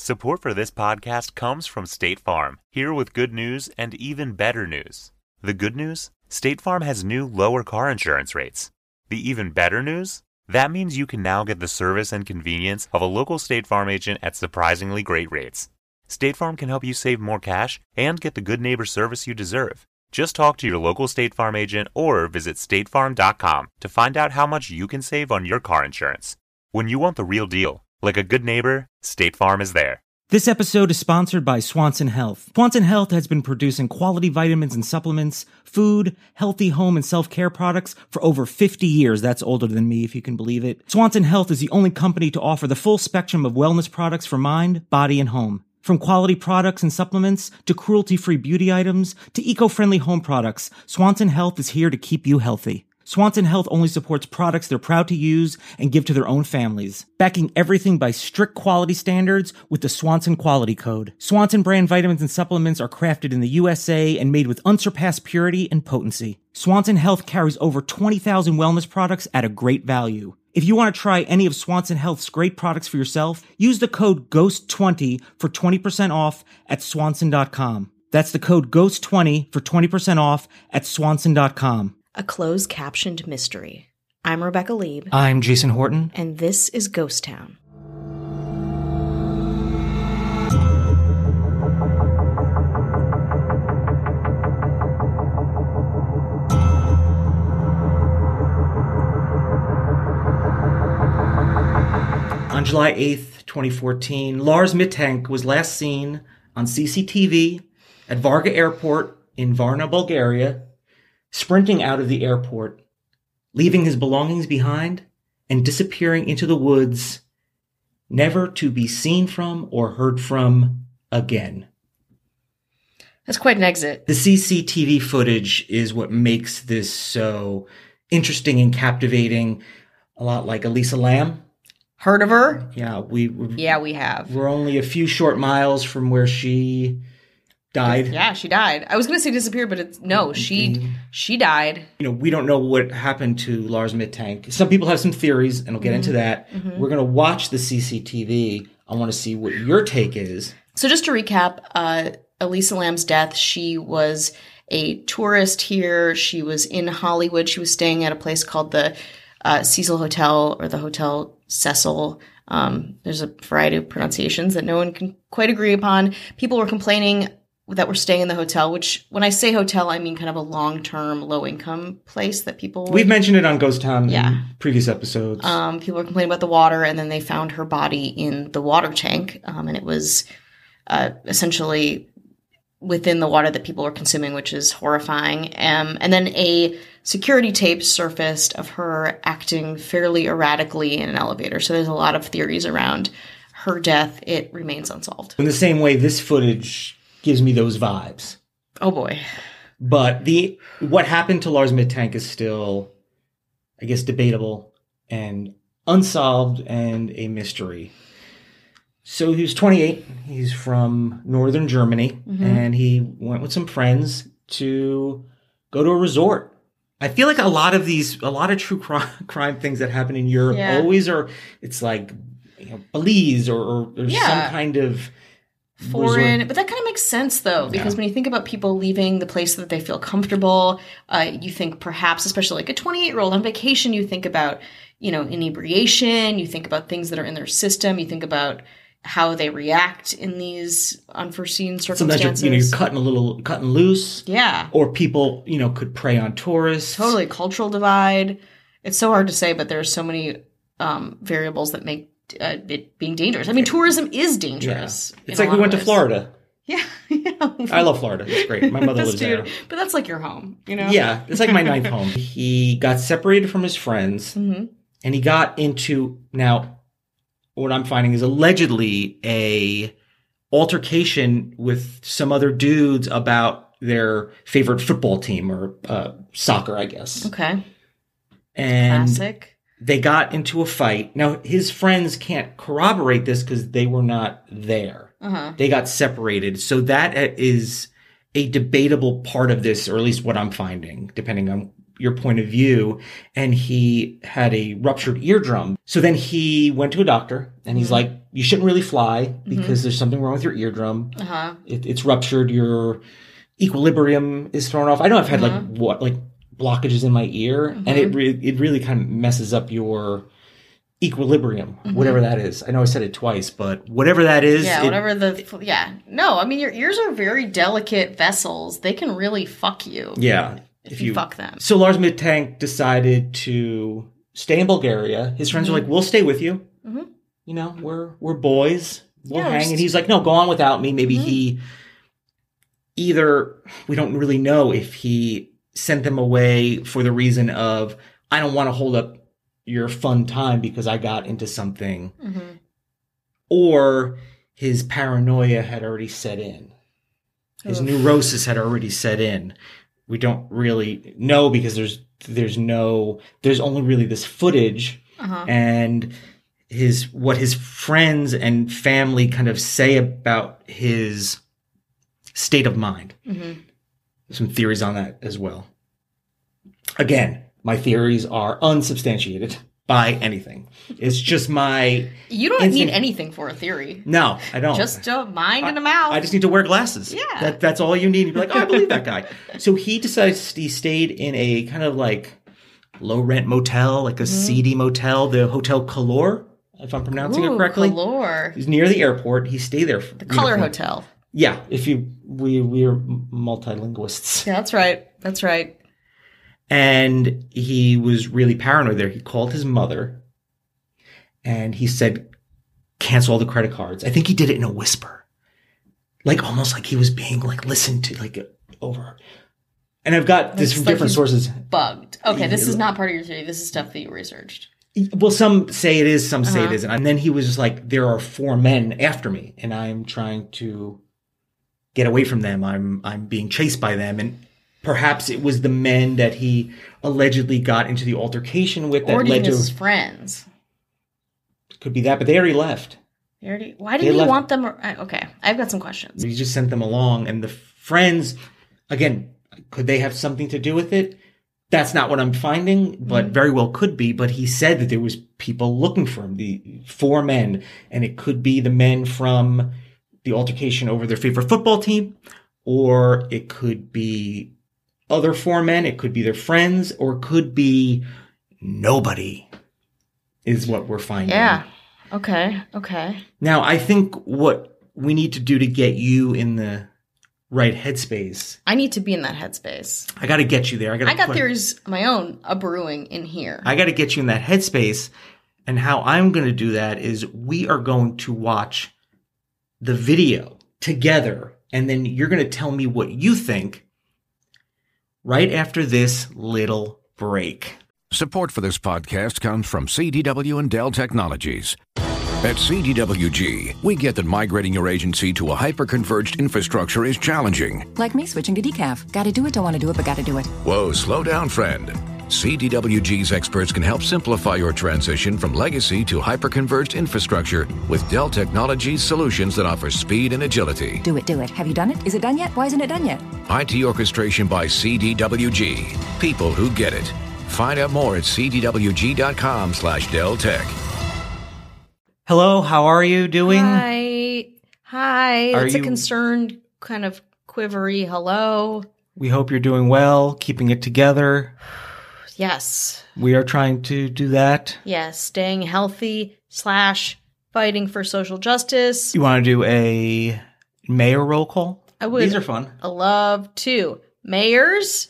Support for this podcast comes from State Farm, here with good news and even better news. The good news? State Farm has new lower car insurance rates. The even better news? That means you can now get the service and convenience of a local State Farm agent at surprisingly great rates. State Farm can help you save more cash and get the good neighbor service you deserve. Just talk to your local State Farm agent or visit statefarm.com to find out how much you can save on your car insurance. When you want the real deal, like a good neighbor, State Farm is there. This episode is sponsored by Swanson Health. Swanson Health has been producing quality vitamins and supplements, food, healthy home and self-care products for over 50 years. That's older than me, if you can believe it. Swanson Health is the only company to offer the full spectrum of wellness products for mind, body, and home. From quality products and supplements to cruelty-free beauty items to eco-friendly home products, Swanson Health is here to keep you healthy. Swanson Health only supports products they're proud to use and give to their own families, backing everything by strict quality standards with the Swanson Quality Code. Swanson brand vitamins and supplements are crafted in the USA and made with unsurpassed purity and potency. Swanson Health carries over 20,000 wellness products at a great value. If you want to try any of Swanson Health's great products for yourself, use the code GHOST20 for 20% off at swanson.com. That's the code GHOST20 for 20% off at swanson.com. a closed captioned mystery. I'm Rebecca Lieb, I'm Jason Horton. and this is Ghost Town. On July 8th, 2014, Lars Mittank was last seen on CCTV at Varga Airport in Varna, Bulgaria, sprinting out of the airport, leaving his belongings behind and disappearing into the woods, never to be seen from or heard from again. That's quite an exit. The CCTV footage is what makes this so interesting and captivating. A lot like Elisa Lam. Heard of her? Yeah, we we- Yeah, we have. we're only a few short miles from where she died. Yeah, she died. I was gonna say disappeared, but it's no, she she died. You know, we don't know what happened to Lars Mittank. Some people have some theories, and we'll get into that. We're gonna watch the CCTV. I want to see what your take is. So just to recap, uh, Elisa Lam's death, she was a tourist here. She was in Hollywood. She was staying at a place called the uh, Cecil Hotel or the Hotel Cecil. Um, there's a variety of pronunciations that no one can quite agree upon. People were complaining that were staying in the hotel, which when I say hotel, I mean kind of a long-term, low-income place that people We've mentioned it on Ghost Town Yeah. in previous episodes. um, people were complaining about the water, and then they found her body in the water tank, um, and it was uh, essentially within the water that people were consuming, which is horrifying. Um, and then a security tape surfaced of her acting fairly erratically in an elevator. So there's a lot of theories around her death. It remains unsolved. in the same way, this footage gives me those vibes. Oh boy. But the what happened to Lars Mittank is still, I guess, debatable and unsolved and a mystery. So he was 28. He's from northern Germany, mm-hmm. and he went with some friends to go to a resort. I feel like a lot of these, a lot of true crime, crime things that happen in Europe Yeah. always are. It's like you know, Belize or, or, or Yeah. some kind of foreign but that kind of makes sense though because when you think about people leaving the place that they feel comfortable uh, you think perhaps especially like a 28 year old on vacation you think about you know inebriation you think about things that are in their system you think about how they react in these unforeseen Sometimes circumstances you're, you know, you're cutting a little, cutting loose. yeah. Or people you know could prey on tourists. Totally cultural divide. It's so hard to say but there are so many um, variables that make uh, it being dangerous. I mean tourism is dangerous in it's like we went to florida. Yeah yeah. I love florida. It's great. My mother lives there. But that's like your home, you know? yeah it's like my ninth home. He got separated from his friends hmm and he got into now what i'm finding is allegedly a altercation with some other dudes about their favorite football team or uh, soccer i guess. Okay. and Classic. They got into a fight. Now his friends can't corroborate this because they were not there. Uh huh. They got separated. So that is a debatable part of this, or at least what I'm finding, depending on your point of view and he had a ruptured eardrum. So then he went to a doctor and he's like, you shouldn't really fly because there's something wrong with your eardrum. Uh huh. It, it's ruptured. Your equilibrium is thrown off. I know I've had like what, like blockages in my ear and it, mm-hmm. re- it really kind of messes up your equilibrium, mm-hmm. whatever that is. I know I said it twice, but whatever that is, Yeah, it- whatever the yeah. No, I mean your ears are very delicate vessels. They can really fuck you yeah. if you, fuck them. So Lars Mittank decided to stay in Bulgaria. His friends were mm-hmm. like, "We'll stay with you. Mhm. You know, we're we're boys. We'll Yeah, hang." just- And he's like, "No, go on without me." Maybe he either we don't really know if he sent them away for the reason of I don't want to hold up your fun time because I got into something, hmm or his paranoia had already set in. His Oof. neurosis had already set in. We don't really know because there's there's no there's only really this footage Uh-huh. and his what his friends and family kind of say about his state of mind. hmm Some theories on that as well. Again, my theories are unsubstantiated by anything. It's just my You don't Instant- need anything for a theory. no, I don't. Just a mind and a mouth. I just need to wear glasses. Yeah. That, that's all you need. You'd be like, oh, I believe that guy. so he decides he stayed in a kind of like low rent motel, like a mm-hmm. seedy motel, the Hotel Color, if I'm pronouncing it correctly. Color. He's near the airport. He stayed there. For, The Color Hotel. Yeah. If you, we, we are multilinguists. Yeah, that's right. That's right. And he was really paranoid there. He called his mother and he said, cancel all the credit cards. I think he did it in a whisper. Like almost like he was being like listened to, like over. And I've got this It's from like different sources. Bugged. Okay, this is not part of your theory. This is stuff that you researched. Well, some say it is, some say it Uh-huh. isn't. And then he was just like, there are four men after me and I'm trying to get away from them. I'm, I'm being chased by them. And perhaps it was the men that he allegedly got into the altercation with that or led to, his friends. could be that, but they already left. They already- Why They did he left- want them? Okay, I've got some questions. He just sent them along and the friends, again, could they have something to do with it? That's not what I'm finding, but Mm-hmm. very well could be. But he said that there was people looking for him, the four men, and it could be the men from the altercation over their favorite football team, or it could be other four men. It could be their friends, or it could be nobody. Is what we're finding. Yeah. Okay. Okay. Now, I think what we need to do to get you in the right headspace, I need to be in that headspace. I got to get you there. I gotta I got theories my own a brewing in here. I got to get you in that headspace, and how I'm going to do that is we are going to watch the video together, and then you're going to tell me what you think. Right after this little break. Support for this podcast comes from CDW and Dell Technologies. At CDWG, we get that migrating your agency to a hyper-converged infrastructure is challenging. Like me switching to decaf. Gotta do it, don't want to do it, but gotta do it. Whoa, slow down, friend. CDWG's experts can help simplify your transition from legacy to hyper-converged infrastructure with Dell Technologies solutions that offer speed and agility. Do it, do it. Have you done it? Is it done yet? Why isn't it done yet? IT orchestration by CDWG. People who get it. Find out more at cdwg.com slash Dell Tech. Hello, how are you doing? Hi. Hi. Are it's a concerned, kind of quivery hello. We hope you're doing well, keeping it together. Yes. We are trying to do that. Yes. Staying healthy slash fighting for social justice. You want to do a mayor roll call? I would. These are fun. I love to. Mayors,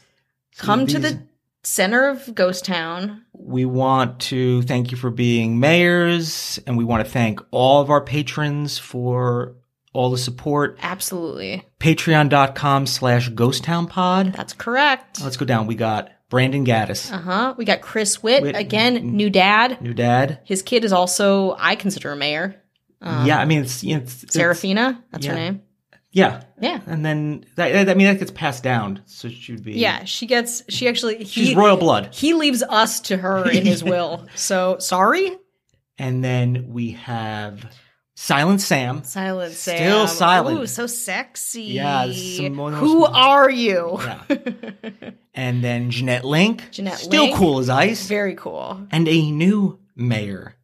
come to the center of Ghost Town. We want to thank you for being mayors, and we want to thank all of our patrons for all the support. Absolutely. Patreon.com slash ghost town pod. That's correct. Let's go down. We got Brandon Gaddis, Uh huh. We got Chris Witt, Witt. again, new dad. new dad. His kid is also, I consider a mayor. yeah, I mean, it's, you know, it's, it's- Serafina, that's yeah. her name. Yeah. Yeah. And then, that, I mean, that gets passed down. So she would be. Yeah, she gets, she actually, She's royal blood. he leaves us to her in his will. So sorry. And then we have Silent Sam. Silent Sam. Still silent. Ooh, so sexy. Yeah, Who are you? Yeah. and then Jeanette Link. Jeanette Link. Still Link. cool as ice. Very cool. and a new mayor.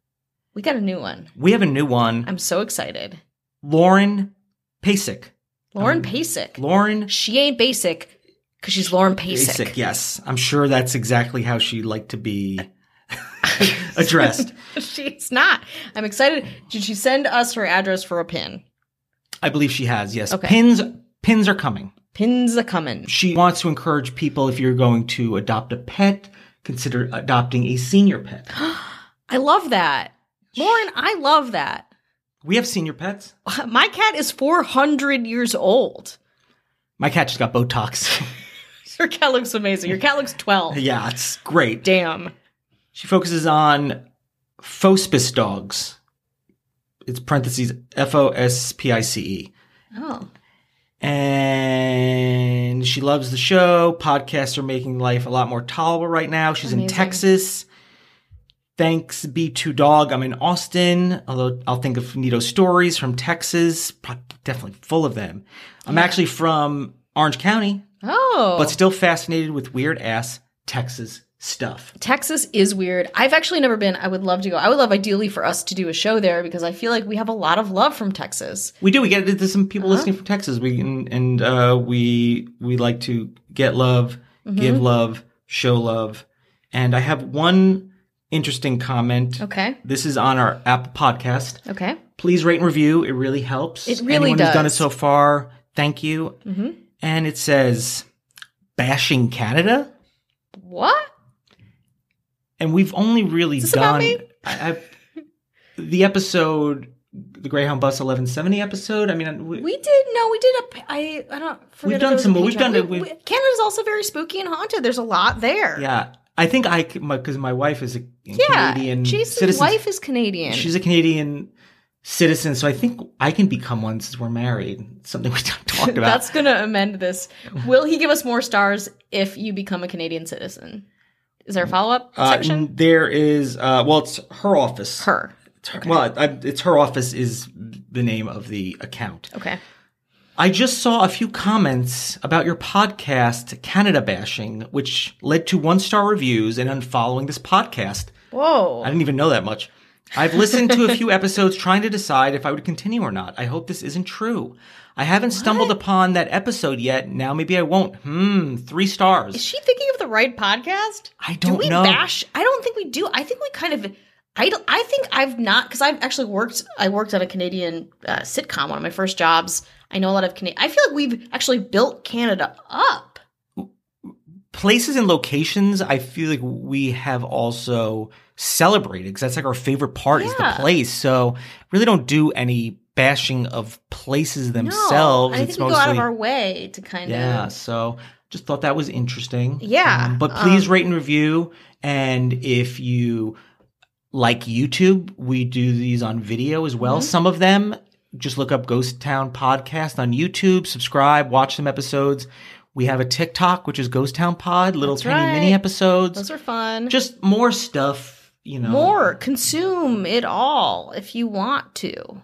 We got a new one. We have a new one. I'm so excited. Lauren Pasick. Lauren um, Pasick. Lauren She ain't basic because she's Lauren Pasick. Pasick. Yes, I'm sure that's exactly how she'd like to be addressed. She's not. I'm excited. Did she send us her address for a pin? I believe she has. Yes, Okay. pins pins are coming. Pins are coming. She wants to encourage people if you're going to adopt a pet, consider adopting a senior pet. I love that. Lauren, I love that. We have senior pets. My cat is 400 years old. My cat just got Botox. Your cat looks amazing. Your cat looks 12. yeah, it's great. Damn. She focuses on Fospice dogs. It's parentheses F O S P I C E. Oh. And she loves the show. Podcasts are making life a lot more tolerable right now. She's in Texas. Thanks, B2 Dog. I'm in Austin, although I'll think of Nito stories from Texas. Definitely full of them. I'm actually from Orange County, Oh. but still fascinated with weird ass Texas stuff. Texas is weird. I've actually never been. I would love to go. I would love ideally for us to do a show there because I feel like we have a lot of love from Texas. We do. We get there's some Uh-huh. people listening from Texas. We and, and uh, we we like to get love, Mm-hmm. give love, show love. And I have one interesting comment. Okay. This is on our Apple podcast. Okay. Please rate and review. It really helps. It really Anyone who's done it so far, thank you. Mm-hmm. And it says bashing Canada, What? And we've only really done? I, I, the episode, the Greyhound Bus 1170 episode. I mean, uh, we, We did no, we did a. I I don't. Forget We've done there was a some more. We've done it. We- we- Canada's also very spooky and haunted. There's a lot there. Yeah, I think I because my, wife is a Yeah. Canadian Jason's citizen. wife is Canadian. She's a Canadian citizen, so I think I can become one since we're married. Something we talked about. That's gonna amend this. Will he give us more stars if you become a Canadian citizen? Is there a follow up uh, section? there is uh, well, it's her office. Her. It's her- Well, I, it's her office is the name of the account. Okay. I just saw a few comments about your podcast, Canada bashing, which led to one star reviews and unfollowing this podcast. Whoa. I didn't even know that much. I've listened to a few episodes trying to decide if I would continue or not. I hope this isn't true. I haven't stumbled upon that episode yet. Now maybe I won't. Hmm, three stars. Is she thinking of the right podcast? I Do don't we know. bash? I don't think we do. I think we kind of. I, I think I've not because I've actually worked. I worked on a Canadian uh, sitcom, one of my first jobs. I know a lot of Canadian. I feel like we've actually built Canada up. Places and locations, I feel like we have also celebrated because that's like our favorite part is the place. So really don't do any bashing of places themselves. no, I it's think we go out of our way to kind Yeah, of. Yeah. So just thought that was interesting. Yeah, Um, but please um, rate and review. And if you like YouTube, we do these on video as Mm-hmm. well. Some of them, just look up Ghost Town Podcast on YouTube, subscribe, watch some episodes. We have a TikTok, which is Ghost Town Pod, little That's tiny right. mini episodes. Those are fun. just more stuff, you know. more consume it all if you want to.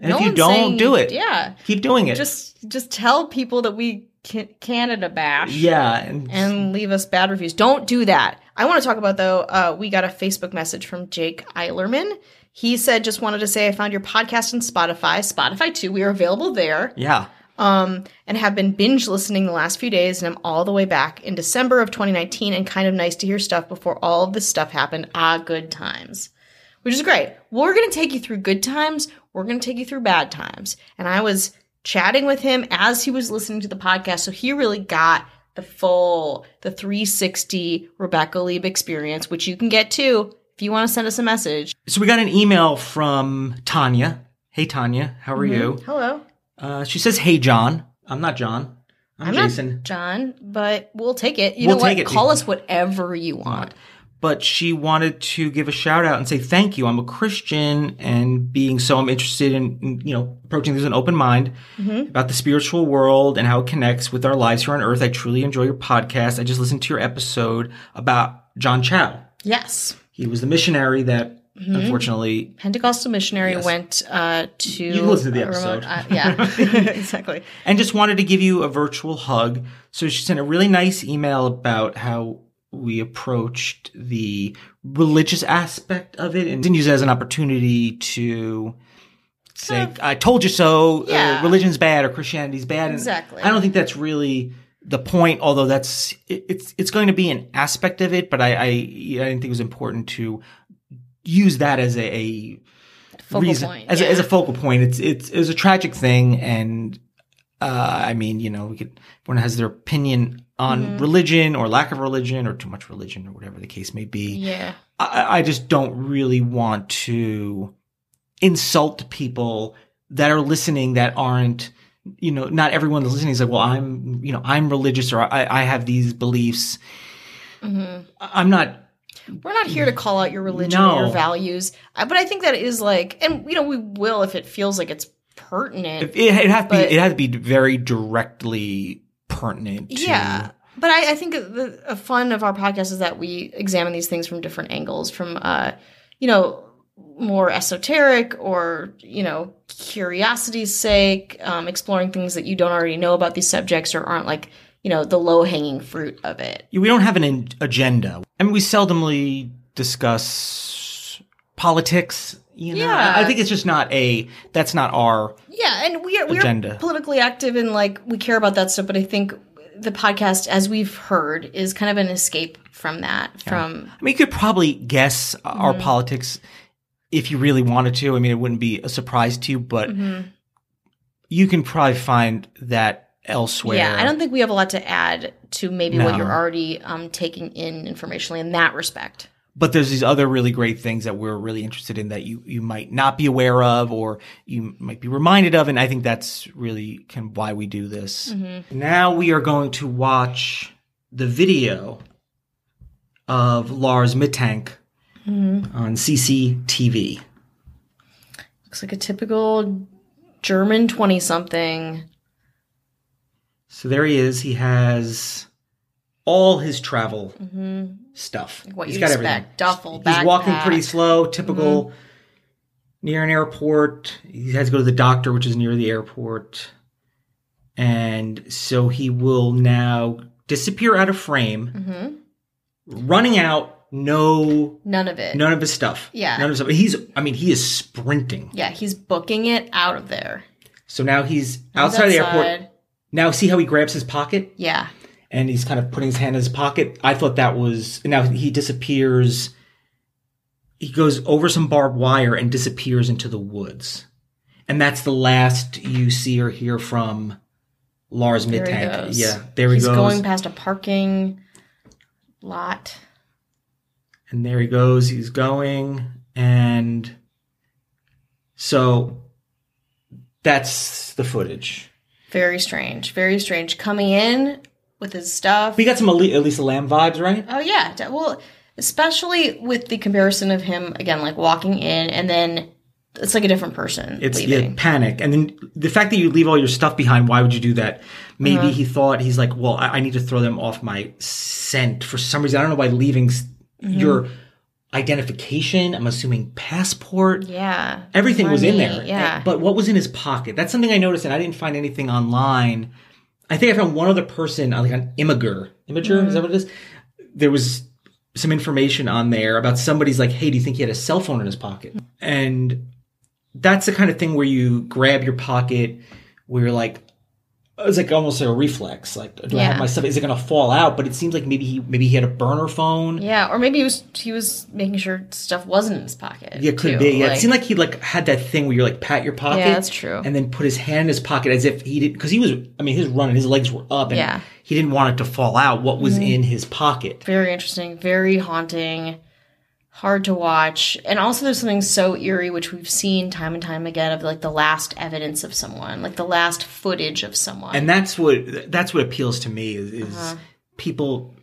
And No if you don't, do it. Yeah, Keep doing it. just just tell people that we can- Canada bash. yeah. And, and leave us bad reviews. Don't do that. I want to talk about though. Uh, we got a Facebook message from Jake Eilerman. He said, "Just wanted to say I found your podcast on Spotify, Spotify too. We are available there, yeah. um, and have been binge listening the last few days. And I'm all the way back in December of 2019. And kind of nice to hear stuff before all of this stuff happened. Ah, good times." Which is great. We're going to take you through good times. We're going to take you through bad times. And I was chatting with him as he was listening to the podcast. So he really got the full, the 360 Rebecca Lieb experience, which you can get too if you want to send us a message. So we got an email from Tanya. Hey, Tanya. How are you? Hello. Uh, she says, "Hey, John. I'm not John. I'm, I'm Jason." not John, but we'll take it. You We'll know what? Call us whatever you want. But she wanted to give a shout out and say thank you. I'm a Christian, and being so, I'm interested in, you know approaching this with an open mind Mm-hmm. about the spiritual world and how it connects with our lives here on Earth. I truly enjoy your podcast. I just listened to your episode about John Chau. Yes. He was the missionary that unfortunately. Pentecostal missionary Yes. went uh, to You can listen to the a remote- episode. uh, yeah, exactly. and just wanted to give you a virtual hug. So she sent a really nice email about how we approached the religious aspect of it and didn't use it as an opportunity to say, I told you so, Yeah. uh, religion's bad or Christianity's bad. And Exactly. I don't think that's really the point, although that's, it, it's, it's going to be an aspect of it, but I, I, I didn't think it was important to use that as a, a Focal reason point, as, a, as a focal point. It's it's it was a tragic thing, and uh, I mean, you know, we could everyone has their opinion on Mm-hmm. religion or lack of religion or too much religion or whatever the case may be. Yeah. I, I just don't really want to insult people that are listening that aren't. You know, not everyone that's listening is like, well, I'm, you know, I'm religious or I, I have these beliefs. Mm-hmm. I'm not We're not here to call out your religion No. or your values, but I think that is like, and you know, we will if it feels like it's pertinent. It, it had to be. It had to be very directly pertinent. To, yeah, but I, I think the a fun of our podcast is that we examine these things from different angles, from uh, you know, more esoteric or you know, curiosity's sake, um, exploring things that you don't already know about these subjects or aren't like you know the low hanging fruit of it. We don't have an in- agenda. I mean, we seldomly discuss politics. You know, Yeah. I think it's just not a. That's not our. Yeah, and we are Agenda. are politically active and like we care about that stuff, but I think the podcast, as we've heard, is kind of an escape from that. From I mean, you could probably guess our Mm-hmm. politics if you really wanted to. I mean, it wouldn't be a surprise to you, but Mm-hmm. you can probably find that elsewhere. yeah, I don't think we have a lot to add to maybe what you're already um, taking in informationally in that respect. But there's these other really great things that we're really interested in that you you might not be aware of or you might be reminded of and i think that's really kind of why we do this. Mm-hmm. Now we are going to watch the video of lars mittank mm-hmm. on cctv Looks like a typical German twenty something. so there he is. He has all his travel stuff Mm-hmm. What He's you got expect: everything. duffel, He's walking pretty slow, typical near an airport. He has to go to the doctor, which is near the airport. And so he will now disappear out of frame, Mm-hmm. running out, no, None of it. none of his stuff. Yeah. None of his stuff. He's, I mean, he is sprinting. Yeah, he's booking it out of there. So now he's He's outside the airport. Now, see how he grabs his pocket? Yeah. And he's kind of putting his hand in his pocket. I thought that was now he disappears. He goes over some barbed wire and disappears into the woods, and that's the last you see or hear from Lars There he Yeah, there he goes. he's goes, going past a parking lot. and there he goes. He's going, and so that's the footage. Very strange. Very strange. Coming in with his stuff. We got some Elisa Lam vibes, right? Oh yeah. Well, especially with the comparison of him again, like walking in and then it's like a different person It's yeah, panic, and then the fact that you leave all your stuff behind. Why would you do that? Maybe Uh-huh. he thought he's like, well, I, I need to throw them off my scent for some reason. I don't know why leaving Mm-hmm. your identification. I'm assuming passport. Yeah. Everything was in there. Yeah. But what was in his pocket? That's something I noticed, and I didn't find anything online. I think I found one other person, uh, like an Imgur. Imgur is that what it is? There was some information on there about somebody's like, hey, do you think he had a cell phone in his pocket? And that's the kind of thing where you grab your pocket, where you're like, it's like almost like a reflex. Like, do I have my stuff? Is it going to fall out? But it seems like maybe he maybe he had a burner phone. yeah. Or maybe he was he was making sure stuff wasn't in his pocket. Yeah, could too. be. Yeah, Like- it seemed like he like had that thing where you're like pat your pocket. Yeah, that's true. And then put his hand in his pocket as if he did because he was. I mean, his running, his legs were up, and Yeah. he didn't want it to fall out. What was mm-hmm. in his pocket? very interesting, very haunting, hard to watch. And also there's something so eerie which we've seen time and time again of like the last evidence of someone, like the last footage of someone. And that's what that's what appeals to me is, is Uh-huh. people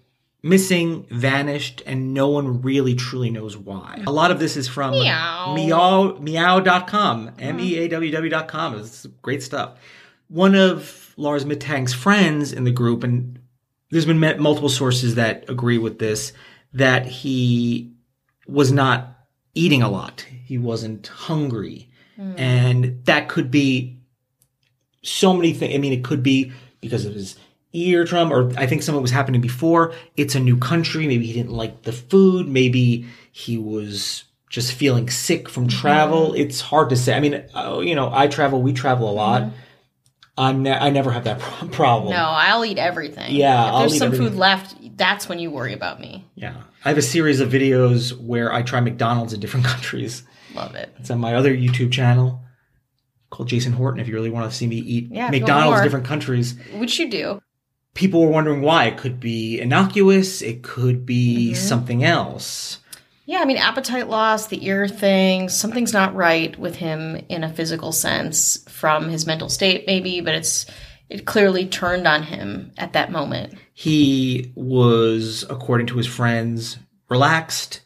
missing, vanished, and no one really truly knows why. A lot of this is from Meow. meow meow.com, M E A W W.com. It's great stuff. One of Lars Mittank's friends in the group, and there's been met multiple sources that agree with this, that he was not eating a lot. He wasn't hungry. And that could be so many things. I mean, it could be because of his eardrum, or I think some of it was happening before. It's a new country. Maybe he didn't like the food. Maybe he was just feeling sick from travel. It's hard to say. I mean, uh, you know, I travel, we travel a lot. I'm ne- I never have that pro- problem. No, I'll eat everything. Yeah, if I'll there's some everything. food left, that's when you worry about me. Yeah. I have a series of videos where I try McDonald's in different countries. Love it. It's on my other YouTube channel called Jason Horton if you really want to see me eat Yeah, if you want McDonald's in different countries. Which you do. People were wondering why. It could be innocuous, it could be Mm-hmm. something else. Yeah, I mean, appetite loss, the ear thing, something's not right with him in a physical sense from his mental state, maybe, but it's it clearly turned on him at that moment. He was, according to his friends, relaxed,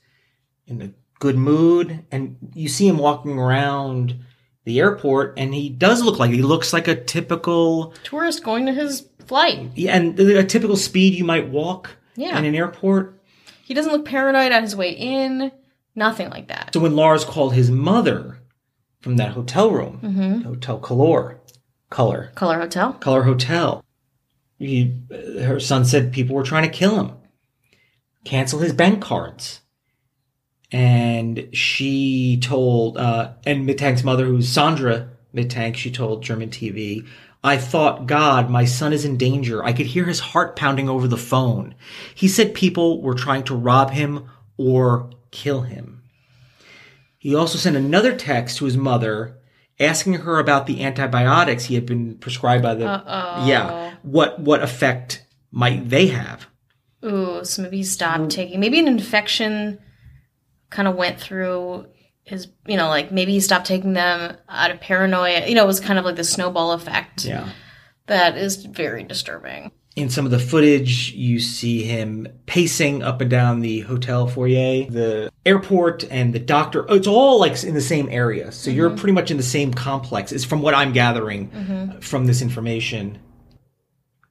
in a good mood, and you see him walking around the airport, and he does look like he looks like a typical Tourist going to his flight. Yeah, and a typical speed you might walk Yeah. in an airport. He doesn't look paranoid on his way in, nothing like that. So when Lars called his mother from that hotel room, Mm-hmm. Hotel Color, Color, Color Hotel? Color Hotel, he, her son said people were trying to kill him, cancel his bank cards. And she told, uh, and Mittank's mother, who's Sandra Mittank, she told German TV, I thought, God, my son is in danger. I could hear his heart pounding over the phone. He said people were trying to rob him or kill him. He also sent another text to his mother asking her about the antibiotics he had been prescribed by the yeah what what effect might they have Ooh, so maybe he stopped taking, maybe an infection kind of went through his, you know, like maybe he stopped taking them out of paranoia. You know, it was kind of like the snowball effect. yeah That is very disturbing. in some of the footage you see him pacing up and down the hotel foyer the airport and the doctor it's all like in the same area so mm-hmm. you're pretty much in the same complex is from what i'm gathering mm-hmm. from this information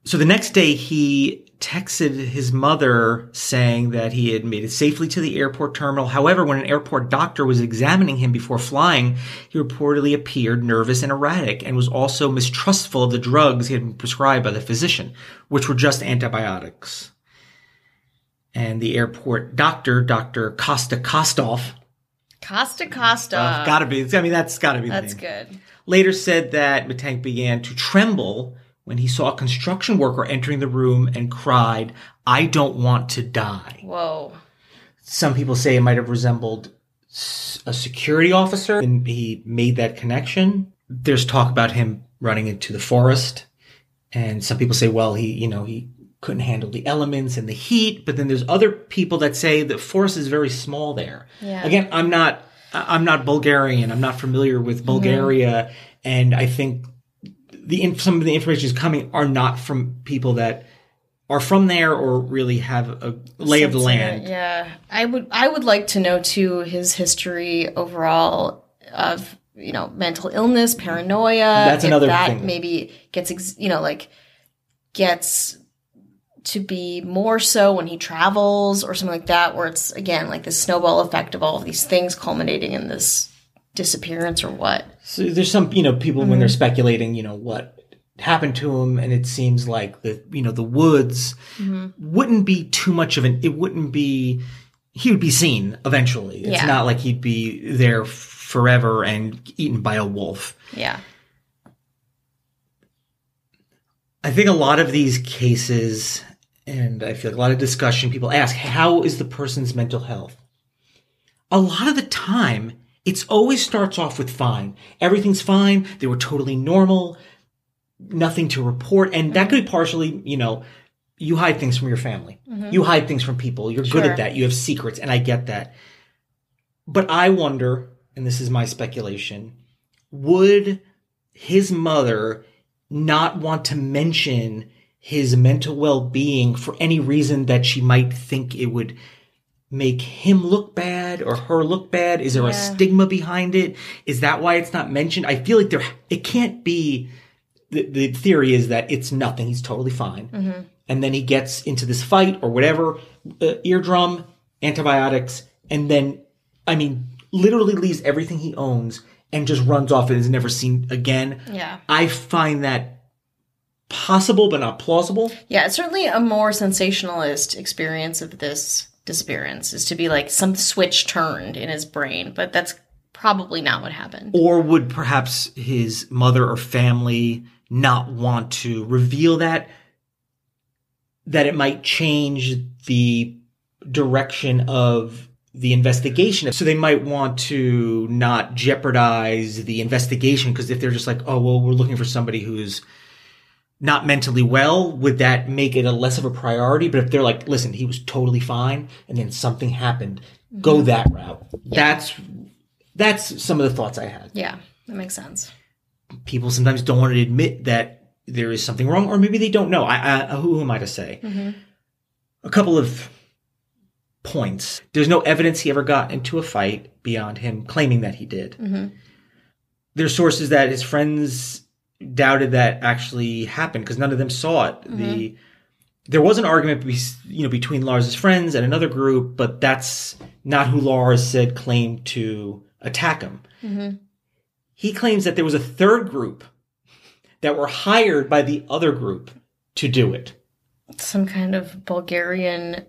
so the next day he texted his mother saying that he had made it safely to the airport terminal. However, when an airport doctor was examining him before flying, he reportedly appeared nervous and erratic and was also mistrustful of the drugs he had been prescribed by the physician, which were just antibiotics. And the airport doctor, Dr. Costa Kostov, Costa Costa. uh, gotta be, I mean, that's gotta be the That's name good. later said that Mittank began to tremble when he saw a construction worker entering the room and cried, I don't want to die. Whoa. Some people say it might have resembled a security officer, and he made that connection. There's talk about him running into the forest, and some people say, well, he, you know, he couldn't handle the elements and the heat. But then there's other people that say the forest is very small there. Yeah. Again, I'm not, I'm not Bulgarian. I'm not familiar with mm-hmm. Bulgaria, and I think the in, some of the information is coming are not from people that are from there or really have a lay of the land. Yeah. I would I would like to know too his history overall of, you know, mental illness, paranoia. That's if another that thing. maybe gets ex- you know, like gets to be more so when he travels or something like that, where it's again like the snowball effect of all of these things culminating in this disappearance or what. So there's some, you know, people when Mm-hmm. they're speculating, you know, what happened to him, and it seems like the, you know, the woods Mm-hmm. wouldn't be too much of an. It wouldn't be. He would be seen eventually. It's Yeah. not like he'd be there forever and eaten by a wolf. Yeah. I think a lot of these cases, and I feel like a lot of discussion, people ask, how is the person's mental health? A lot of the time, it's always starts off with fine. Everything's fine. They were totally normal. Nothing to report. And that could be partially, you know, you hide things from your family. Mm-hmm. You hide things from people. You're good at that. You have secrets. And I get that. But I wonder, and this is my speculation, would his mother not want to mention his mental well-being for any reason that she might think it would make him look bad or her look bad? Is there a stigma behind it? Is that why it's not mentioned? I feel like there it can't be the, the theory is that it's nothing. He's totally fine. And then he gets into this fight or whatever uh, eardrum antibiotics and then i mean literally leaves everything he owns and just runs off and is never seen again. Yeah. I find that possible but not plausible. Yeah, it's certainly a more sensationalist experience of this disappearance is to be like some switch turned in his brain, but that's probably not what happened. Or would perhaps his mother or family not want to reveal that? That it might change the direction of the investigation. So they might want to not jeopardize the investigation because if they're just like, oh, well, we're looking for somebody who's not mentally well, would that make it a less of a priority? But if they're like, listen, he was totally fine and then something happened, go mm-hmm. that route. That's that's some of the thoughts I had. Yeah, that makes sense. People sometimes don't want to admit that there is something wrong, or maybe they don't know. I, I who am I to say? Mm-hmm. A couple of points. There's no evidence he ever got into a fight beyond him claiming that he did. Mm-hmm. There's sources that his friends doubted that actually happened because none of them saw it. The mm-hmm. there was an argument, be, you know, between Lars's friends and another group, but that's not who Lars said claimed to attack him. Mm-hmm. He claims that there was a third group that were hired by the other group to do it. Some kind of Bulgarian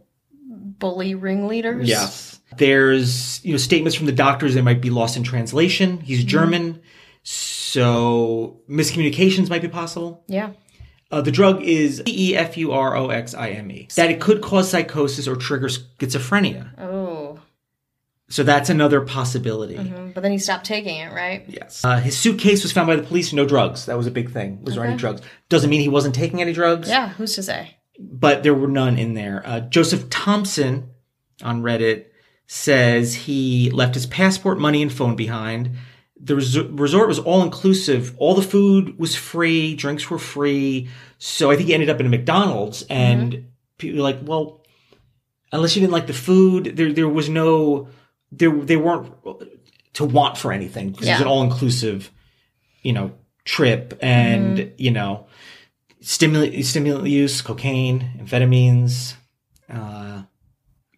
bully ringleaders. Yes. There's, you know, statements from the doctors that might be lost in translation. He's mm-hmm. German, so miscommunications might be possible. Yeah. Uh, the drug is E F U R O X I M E. That it could cause psychosis or trigger schizophrenia. Oh. So that's another possibility. Mm, But then he stopped taking it, right? Yes. Uh, his suitcase was found by the police. No drugs. That was a big thing. Was there any drugs? Doesn't mean he wasn't taking any drugs. Yeah, who's to say? but there were none in there. Uh, Joseph Thompson on Reddit says he left his passport, money, and phone behind. The res- resort was all inclusive. All the food was free, drinks were free. So I think he ended up in a McDonald's, and mm-hmm. people were like, "Well, unless you didn't like the food, there there was no there they weren't to want for anything because it was an all inclusive, you know, trip, and mm-hmm. you know." stimulant stimulant use, cocaine, amphetamines, uh,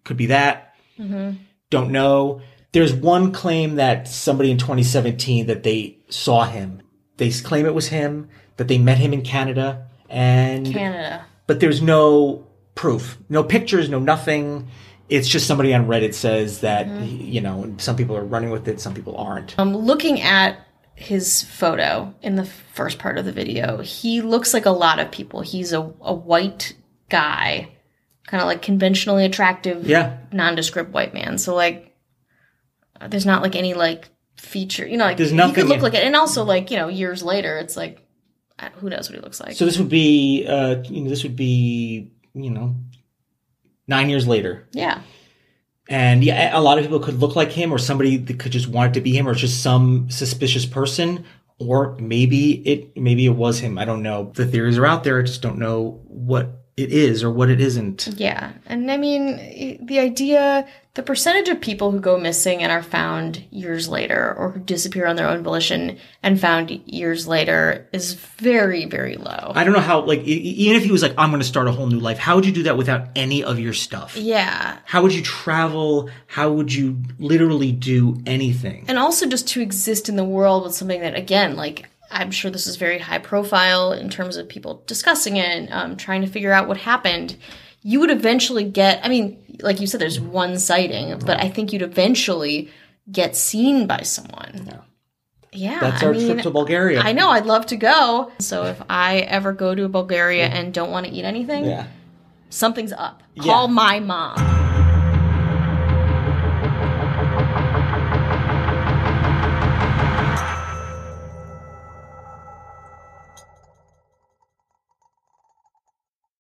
could be that. Mm-hmm. Don't know. There's one claim that somebody in 2017 that they saw him. They claim it was him, that they met him in Canada, and Canada. but there's no proof, no pictures, no nothing. It's just somebody on Reddit says that you know some people are running with it, some people aren't. Um, looking at his photo in the first part of the video, he looks like a lot of people. He's a, a white guy, kind of like conventionally attractive, Yeah. nondescript white man. So like, there's not like any like feature, you know, like There's he nothing could look in- like it. And also like you know, years later, it's like, who knows what he looks like? So this would be, uh, you know, this would be, you know, nine years later. yeah, And yeah, a lot of people could look like him or somebody that could just want it to be him or just some suspicious person. Or maybe it, maybe it was him. I don't know. The theories are out there. I just don't know what it is or what it isn't. Yeah. And I mean, the idea, the percentage of people who go missing and are found years later or who disappear on their own volition and found years later is very, very low. I don't know how, like, even if he was like, I'm going to start a whole new life, how would you do that without any of your stuff? yeah. How would you travel? How would you literally do anything? And also just to exist in the world with something that, again, like, I'm sure this is very high profile in terms of people discussing it and um, trying to figure out what happened. You would eventually get, I mean, like you said, there's one sighting, but I think you'd eventually get seen by someone. Yeah. That's I our mean, trip to Bulgaria. I know, I'd love to go. So if I ever go to Bulgaria and don't want to eat anything, Yeah. something's up. Call Yeah. my mom.